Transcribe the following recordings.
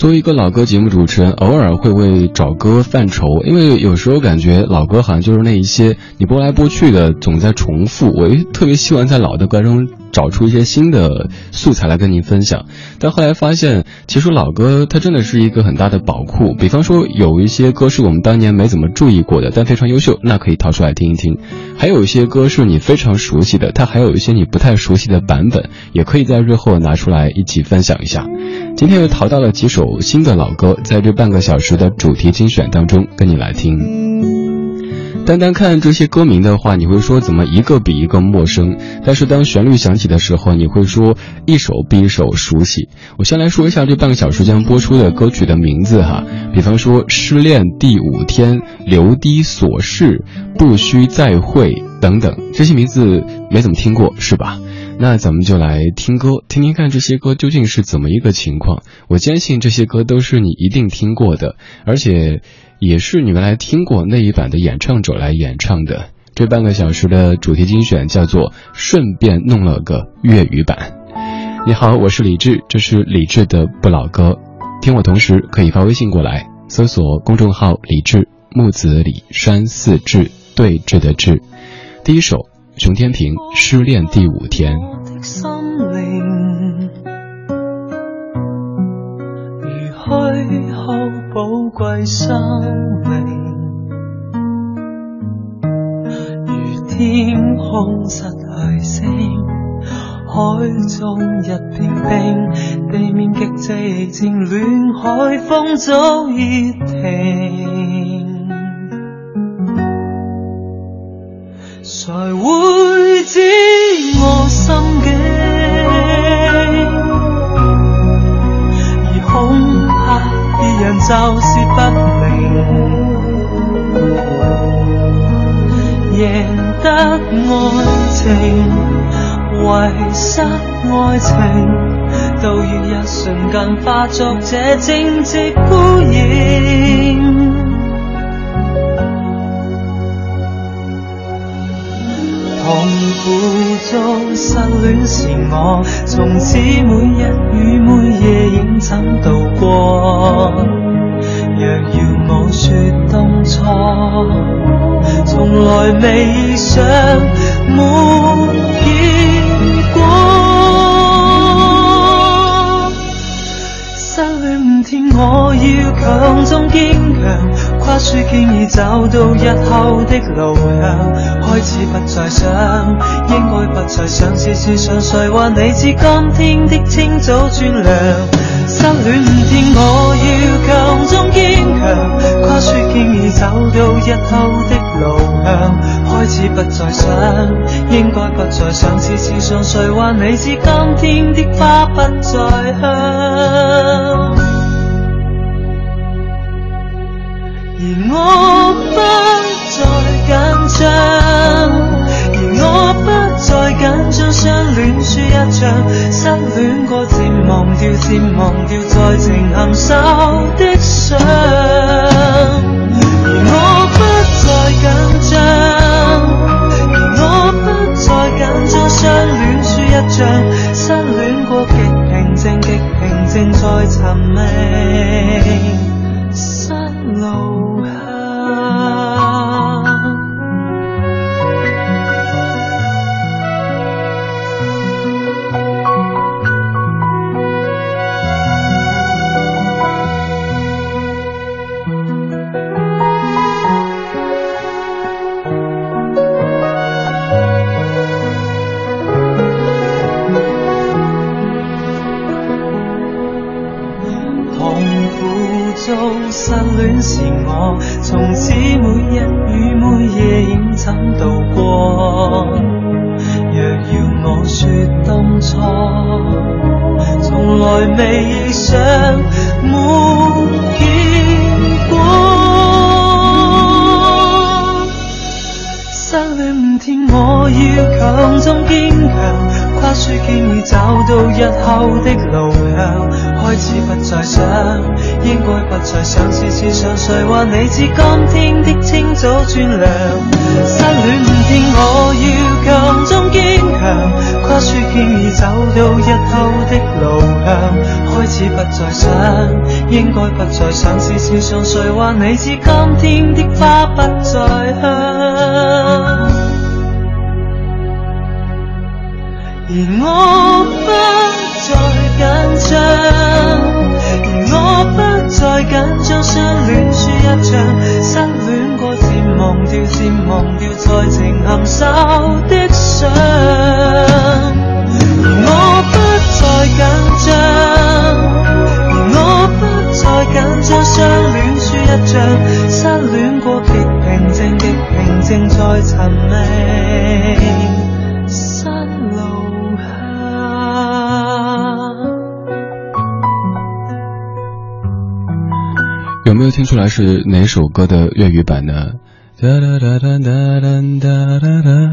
作为一个老歌节目主持人，偶尔会为找歌犯愁，因为有时候感觉老歌好像就是那一些你播来播去的，总在重复。我特别希望在老的歌中找出一些新的素材来跟您分享，但后来发现，其实老歌它真的是一个很大的宝库。比方说，有一些歌是我们当年没怎么注意过的，但非常优秀，那可以掏出来听一听；还有一些歌是你非常熟悉的，它还有一些你不太熟悉的版本，也可以在日后拿出来一起分享一下。今天又淘到了几首新的老歌，在这半个小时的主题精选当中，跟你来听。单单看这些歌名的话，你会说怎么一个比一个陌生？但是当旋律响起的时候，你会说一首比一首熟悉。我先来说一下这半个小时将播出的歌曲的名字哈，比方说《失恋第五天》《留低琐事》《不需再会》等等，这些名字没怎么听过是吧？那咱们就来听歌，听听看这些歌究竟是怎么一个情况。我坚信这些歌都是你一定听过的，而且也是你们来听过那一版的演唱者来演唱的。这半个小时的主题精选叫做《顺便弄了个粤语版》。你好，我是李志，这是李志的不老歌。听我同时可以发微信过来，搜索公众号“李志木子李山四志对峙的志”。第一首。熊天平失恋第五天如虚耗宝贵生命如天空失去星海中一片冰地面极寂静乱海风早已停才会知我心境，而恐怕别人就是不明。赢得爱情，遗失爱情，都于一瞬间化作这静寂孤影。失恋是我从此每日与每夜影怎度过？若要我说当初，从来未想没结果。失恋五天，我要强装坚强。跨说建已找到日后的路向，开始不再想，应该不再想。试试上，谁话你知今天的清早转凉？失恋五天，我要强中坚强。跨说建已找到日后的路向，开始不再想，应该不再想。试试上，谁话你知今天的花不再香？我不再紧张，而我不再紧张相恋输一场，失恋过渐忘掉，渐忘掉在情含受的伤。而我不再紧张，而我不再紧张相恋输一场，失恋过极平静，极平静在寻觅。找到日后的路向，开始不再想，应该不再想，事实上，谁话你知今天的清早转凉。失恋天，我要强中坚强。跨出建议，找到日后的路向，开始不再想，应该不再想，事实上，谁话你知今天的花不再香。而我不再紧张，而我不再紧张。相恋输一场，失恋过渐忘掉，渐忘掉在情含受的伤。我不再。紧。出来是哪首歌的粤语版呢？哒哒哒哒哒哒哒哒哒哒哒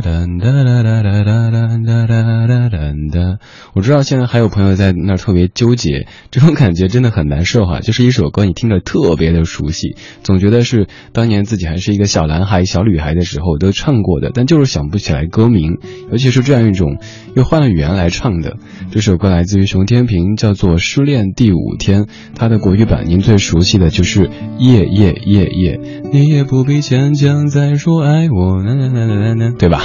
哒哒哒哒哒哒！我知道现在还有朋友在那儿特别纠结，这种感觉真的很难受哈。就是一首歌，你听着特别的熟悉，总觉得是当年自己还是一个小男孩、小女孩的时候都唱过的，但就是想不起来歌名。尤其是这样一种又换了语言来唱的这首歌，来自于熊天平，叫做《失恋第五天》，它的国语版您最熟悉的就是夜夜夜夜，你也不必强在说爱我，对吧？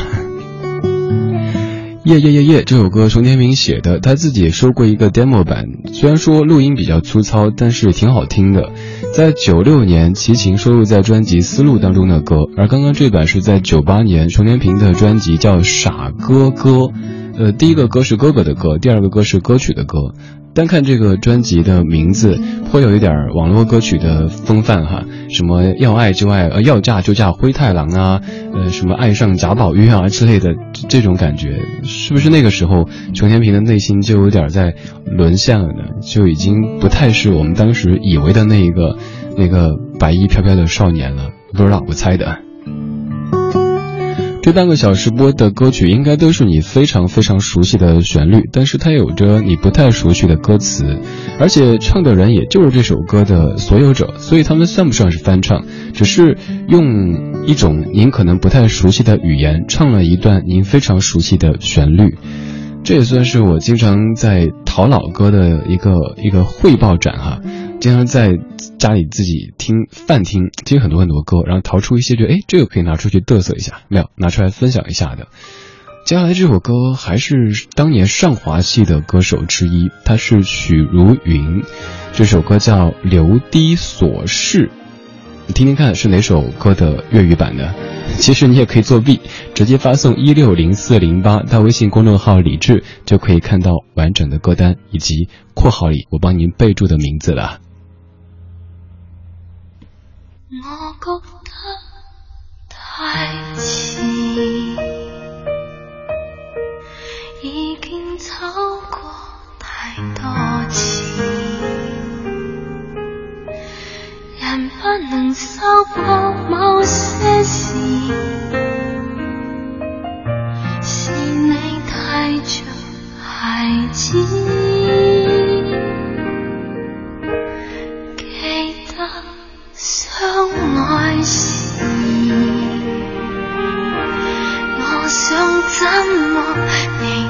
耶耶耶耶！这首歌熊天平写的，他自己也收过一个 demo 版，虽然说录音比较粗糙，但是挺好听的。在九六年，齐秦收录在专辑《丝路》当中的歌，而刚刚这版是在九八年熊天平的专辑叫《傻哥哥》，呃，第一个歌是哥哥的歌，第二个歌是歌曲的歌。单看这个专辑的名字，颇有一点网络歌曲的风范哈，什么要爱就爱，呃，要嫁就嫁灰太狼啊，呃，什么爱上贾宝玉啊之类的这种感觉，是不是那个时候熊天平的内心就有点在沦陷了呢？就已经不太是我们当时以为的那一个那个白衣飘飘的少年了？不知道，我猜的。这半个小时播的歌曲，应该都是你非常非常熟悉的旋律，但是它有着你不太熟悉的歌词，而且唱的人也就是这首歌的所有者，所以他们算不上是翻唱，只是用一种您可能不太熟悉的语言唱了一段您非常熟悉的旋律，这也算是我经常在淘老歌的一个一个汇报展哈。经常在家里自己听饭听，听很多很多歌，然后淘出一些觉得哎这个可以拿出去嘚瑟一下，没有拿出来分享一下的。接下来这首歌还是当年上华系的歌手之一，他是许茹芸，这首歌叫《流滴琐事》，听听看是哪首歌的粤语版的？其实你也可以作弊，直接发送一六零四零八到微信公众号“李智”，就可以看到完整的歌单以及括号里我帮您备注的名字了。我觉得太迟，已经走过太多次，人不能修补某些事。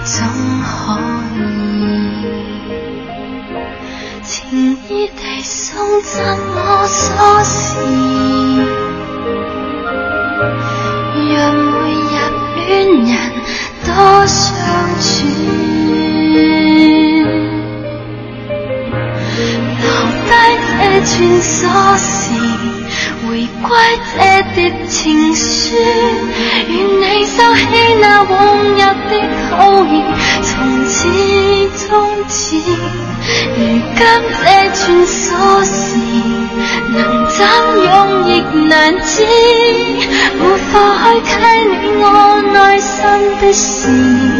总可以情意地送赠我所思。如今这串锁匙，能怎用亦难知，没法去启你我内心的事。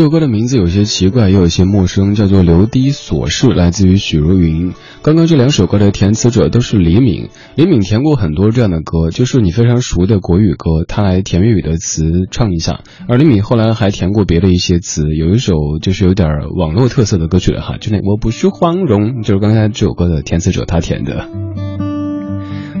这首歌的名字有些奇怪，也有些陌生，叫做《流滴琐事》，来自于许茹芸。刚刚这两首歌的填词者都是李敏，李敏填过很多这样的歌，就是你非常熟的国语歌，他来填粤语的词唱一下。而李敏后来还填过别的一些词，有一首就是有点网络特色的歌曲了哈，就那我不是黄蓉》，就是刚才这首歌的填词者他填的。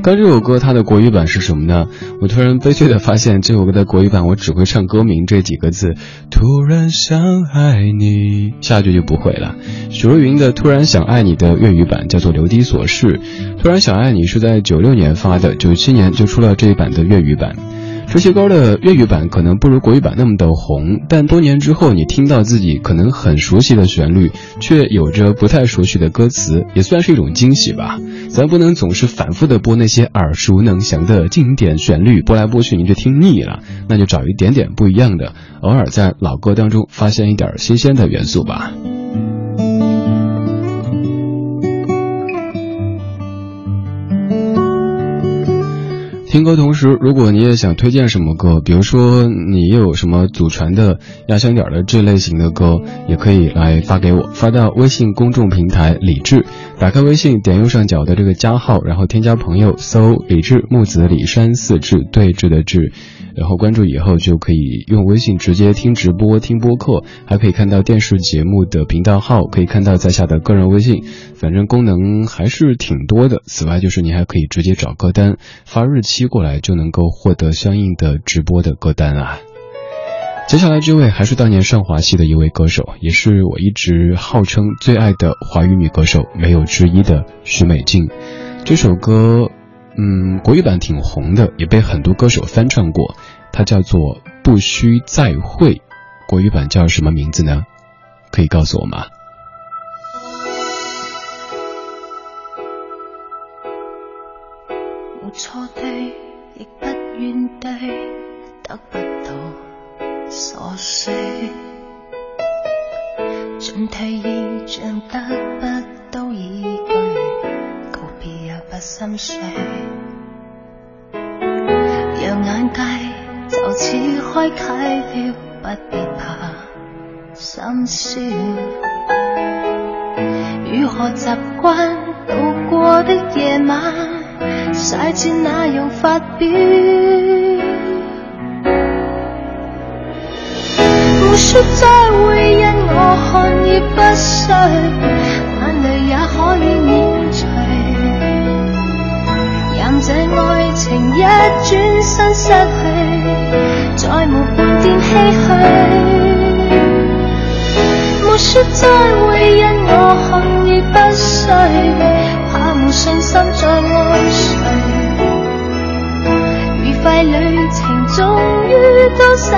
刚这首歌它的国语版是什么呢？我突然悲催的发现，这首歌的国语版我只会唱歌名这几个字，突然想爱你，下一句就不会了。许茹芸的《突然想爱你》的粤语版叫做《流滴琐事》，《突然想爱你》是在九六年发的，九七年就出了这一版的粤语版。这些歌的粤语版可能不如国语版那么的红，但多年之后，你听到自己可能很熟悉的旋律，却有着不太熟悉的歌词，也算是一种惊喜吧。咱不能总是反复的播那些耳熟能详的经典旋律，播来播去，你就听腻了，那就找一点点不一样的，偶尔在老歌当中发现一点新鲜的元素吧。听歌同时，如果你也想推荐什么歌，比如说你有什么祖传的压箱底的这类型的歌，也可以来发给我，发到微信公众平台李智。打开微信，点右上角的这个加号，然后添加朋友，搜李智木子李山四智对峙的智，然后关注以后就可以用微信直接听直播、听播客，还可以看到电视节目的频道号，可以看到在下的个人微信，反正功能还是挺多的。此外，就是你还可以直接找歌单发日期。接过来就能够获得相应的直播的歌单啊。接下来这位还是当年上华系的一位歌手，也是我一直号称最爱的华语女歌手，没有之一的许美静。这首歌，嗯，国语版挺红的，也被很多歌手翻唱过。它叫做《不需再会》，国语版叫什么名字呢？可以告诉我吗？我得不到所需，进退意像得不到依据，告别也不心碎。让眼界就此开启了，不必怕心酸。如何习惯度过的夜晚，晒次那样发表。没说再会，因我看已不需，眼泪也可以免除。任这爱情一转身失去，再无半点唏嘘。没说再会，因我看已不需，怕没信心再爱谁。愉快旅程终于都失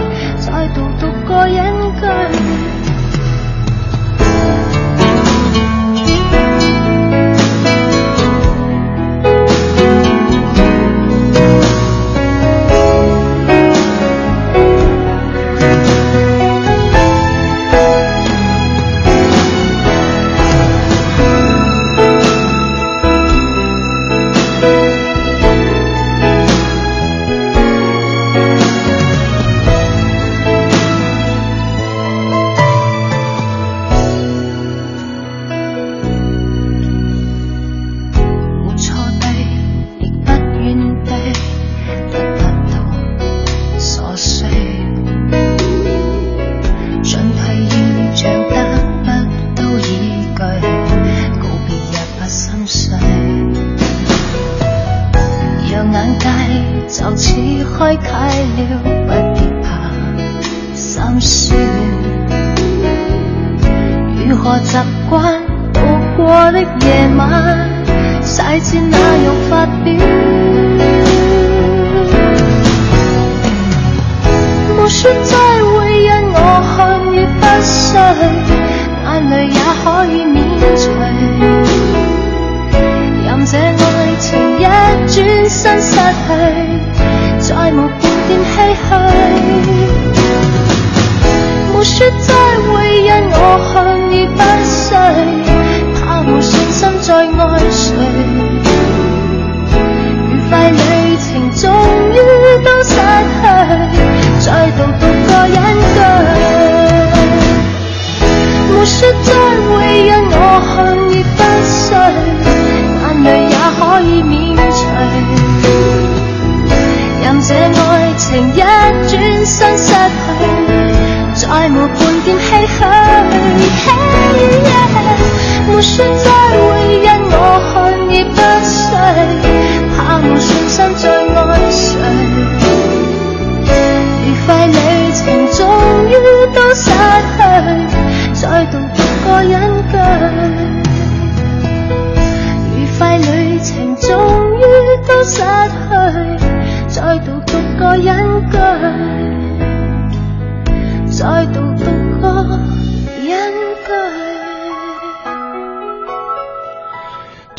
去。过眼眼泪也可以免除，任这爱情一转身失去，再无半点唏嘘。没说再会，因我去不需，怕无信心再爱谁。身失去，再无半点唏嘘。没说再会，因我看已不需，怕无信心再爱谁，愉快旅程终于都失去。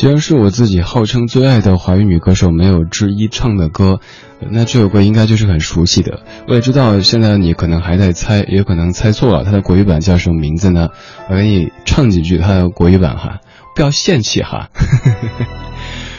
虽是我自己号称最爱的华语女歌手没有之一唱的歌，那这首歌应该就是很熟悉的。我也知道现在你可能还在猜，也有可能猜错了。它的国语版叫什么名字呢？我给你唱几句它的国语版哈，不要嫌弃哈。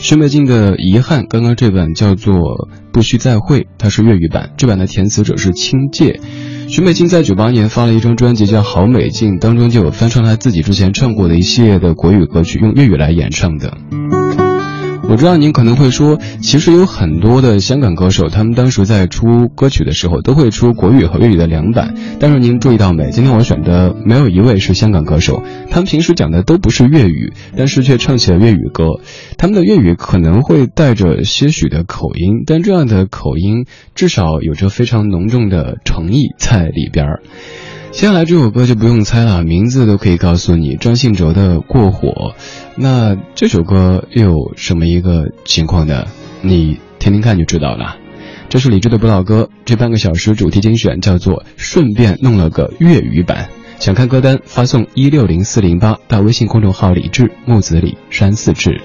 许美静的遗憾，刚刚这版叫做《不需再会》，它是粤语版。这版的填词者是清介。许美静在九八年发了一张专辑叫《好美静》，当中就有翻唱她自己之前唱过的一系列的国语歌曲，用粤语来演唱的。我知道您可能会说，其实有很多的香港歌手，他们当时在出歌曲的时候，都会出国语和粤语的两版。但是您注意到没？今天我选的没有一位是香港歌手，他们平时讲的都不是粤语，但是却唱起了粤语歌。他们的粤语可能会带着些许的口音，但这样的口音至少有着非常浓重的诚意在里边儿。接下来这首歌就不用猜了，名字都可以告诉你，张信哲的《过火》。那这首歌又有什么一个情况呢？你听听看就知道了。这是李志的不老歌，这半个小时主题精选叫做《顺便弄了个粤语版》，想看歌单发送一六零四零八到微信公众号李志木子李山四志。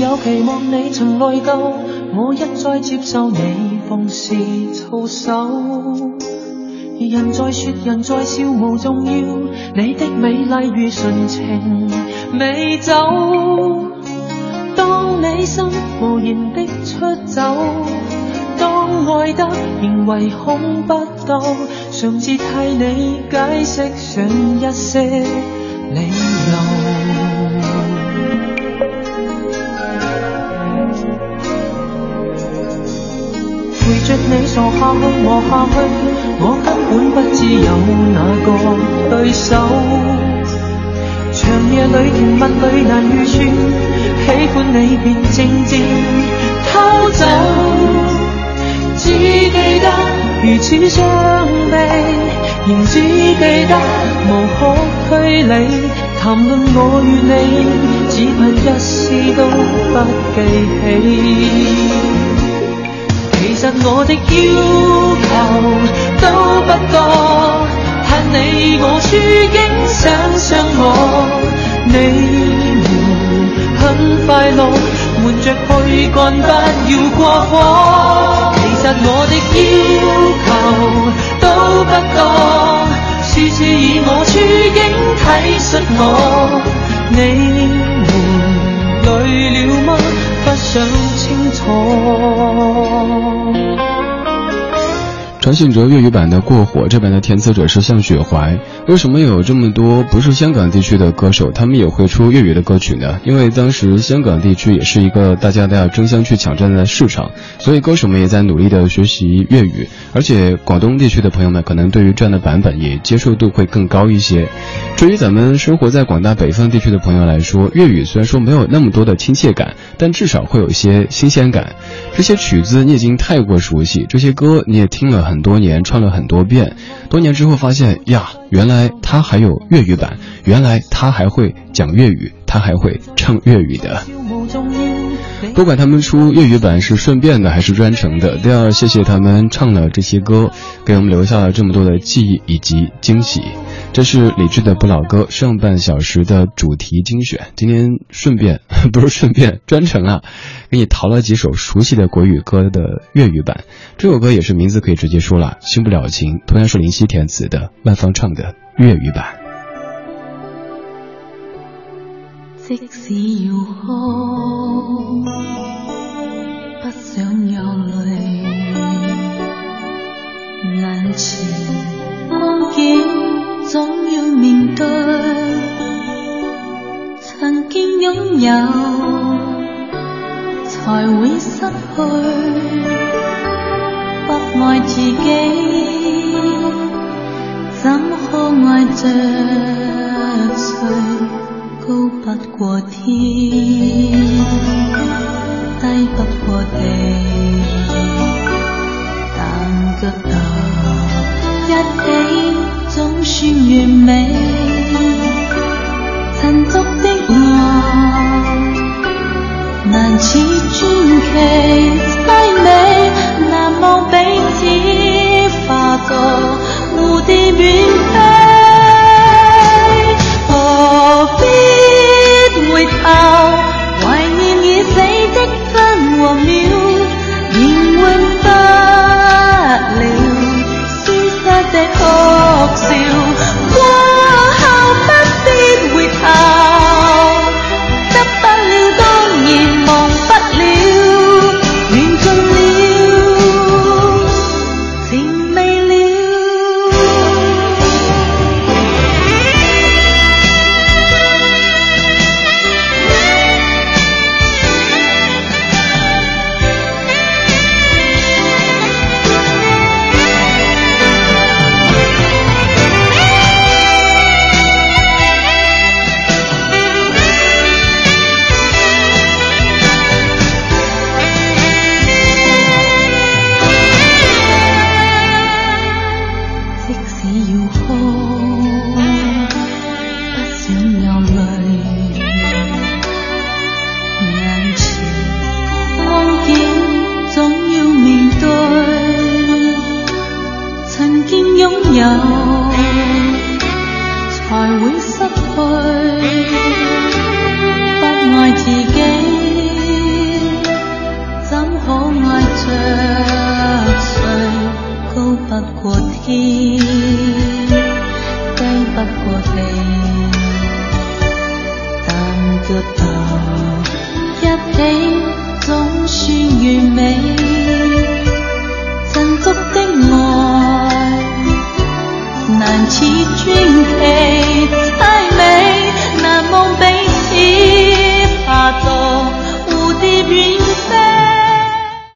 有期望你你曾我一再接受人在说，人在笑，无重要。你的美丽如纯情美酒。当你心无言的出走，当爱得仍唯恐不到，尝试替你解释上一些理由。你傻下去，我下去，我根本不知有哪个对手。长夜里，甜蜜里难预算，喜欢你，便静静偷走。只记得如此伤悲，仍只记得无可推理。谈论我与你，只怕一丝都不记起。其实我的要求都不多，盼你我处境想想我，你们很快乐，闷着去干不要过火。其实我的要求都不多，处处以我处境体恤我，你们累了吗？不想。清楚。陈信哲粤语版的《过火》，这版的填词者是向雪怀。为什么有这么多不是香港地区的歌手，他们也会出粤语的歌曲呢？因为当时香港地区也是一个大家都要争相去抢占的市场，所以歌手们也在努力的学习粤语。而且广东地区的朋友们可能对于这样的版本也接受度会更高一些。至于咱们生活在广大北方地区的朋友来说，粤语虽然说没有那么多的亲切感，但至少会有一些新鲜感。这些曲子你已经太过熟悉，这些歌你也听了很。很多年穿了很多遍，多年之后发现呀，原来他还有粤语版，原来他还会讲粤语，他还会唱粤语的。不管他们出粤语版是顺便的还是专程的，都要谢谢他们唱了这些歌，给我们留下了这么多的记忆以及惊喜。这是李志的不老歌上半小时的主题精选。今天顺便不是顺便专程啊，给你淘了几首熟悉的国语歌的粤语版。这首歌也是名字可以直接说了，《心不了情》，同样是林夕填词的，万芳唱的粤语版。即使要哭。前望见，总要面对。曾经拥有，才会失去。不爱自己，怎可爱着谁？高不过天，低不过地，但觉得。一起总算完美，残烛的爱难似传奇。有。